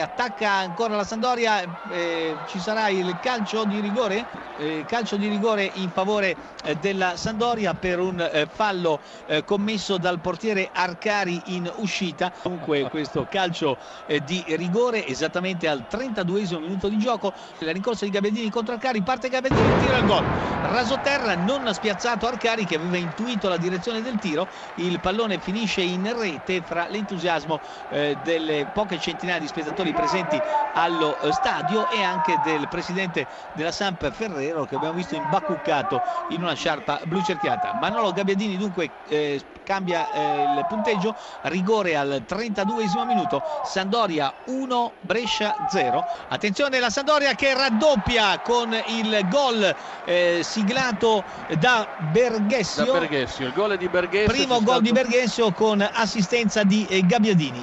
Attacca ancora la Sandoria, eh, ci sarà il calcio di rigore, eh, calcio di rigore in favore eh, della Sandoria per un eh, fallo eh, commesso dal portiere Arcari in uscita. Comunque questo calcio eh, di rigore esattamente al 32 minuto di gioco. La rincorsa di Gabbiadini contro Arcari, parte Gabbiadini, tira il gol. Rasoterra non ha spiazzato Arcari che aveva intuito la direzione del tiro, il pallone finisce in rete fra l'entusiasmo delle poche centinaia di spettatori spettatori presenti allo eh, stadio e anche del presidente della Samp Ferrero che abbiamo visto imbacuccato in una sciarpa blu cerchiata. Manolo Gabbiadini dunque eh, cambia eh, il punteggio, rigore al 32 minuto, Sandoria 1, Brescia 0. Attenzione la Sandoria che raddoppia con il gol eh, siglato da Berghessio. Da Berghessio, il gol di Berghessio. Primo gol stato... di Berghessio con assistenza di eh, Gabbiadini.